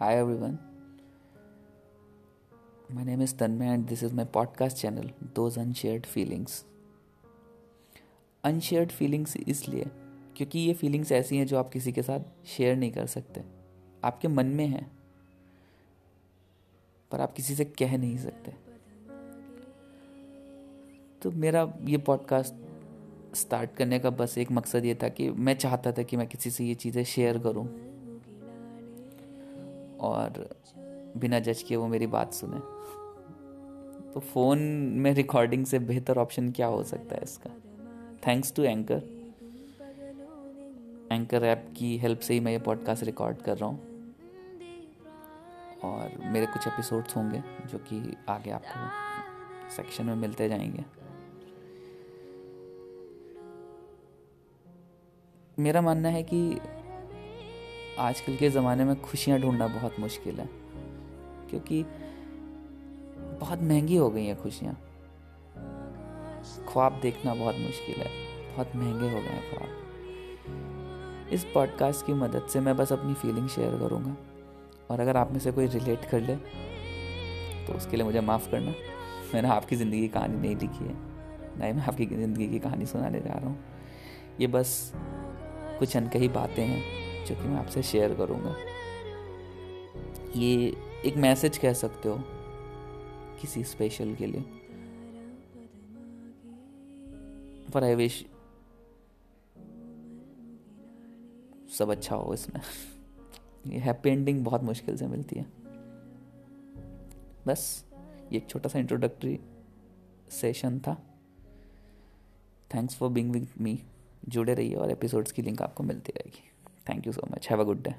Hi everyone. My name is Tanmay and this is my podcast channel Those Unshared Feelings. Unshared Feelings इसलिए क्योंकि ये feelings ऐसी हैं जो आप किसी के साथ शेयर नहीं कर सकते आपके मन में है पर आप किसी से कह नहीं सकते तो मेरा ये पॉडकास्ट स्टार्ट करने का बस एक मकसद ये था कि मैं चाहता था कि मैं किसी से ये चीज़ें शेयर करूं और बिना जज किए वो मेरी बात सुने तो फ़ोन में रिकॉर्डिंग से बेहतर ऑप्शन क्या हो सकता है इसका thanks to anchor anchor app की हेल्प से ही मैं ये पॉडकास्ट रिकॉर्ड कर रहा हूँ और मेरे कुछ एपिसोड्स होंगे जो कि आगे आपको सेक्शन में मिलते जाएंगे मेरा मानना है कि आजकल के ज़माने में खुशियाँ ढूंढना बहुत मुश्किल है क्योंकि बहुत महंगी हो गई हैं खुशियाँ ख्वाब देखना बहुत मुश्किल है बहुत महंगे हो गए हैं ख्वाब इस पॉडकास्ट की मदद से मैं बस अपनी फीलिंग शेयर करूँगा और अगर आप में से कोई रिलेट कर ले तो उसके लिए मुझे माफ़ करना मैंने आपकी ज़िंदगी की कहानी नहीं लिखी है ना ही मैं आपकी ज़िंदगी की कहानी सुनाने जा रहा हूँ ये बस कुछ अनकही बातें हैं जो कि मैं आपसे शेयर करूँगा ये एक मैसेज कह सकते हो किसी स्पेशल के लिए पर आई विश सब अच्छा हो इसमें ये हैप्पी एंडिंग बहुत मुश्किल से मिलती है बस ये एक छोटा सा इंट्रोडक्टरी सेशन था thanks for being with me जुड़े रहिए और एपिसोड्स की लिंक आपको मिलती रहेगी Thank you so much. Have a good day.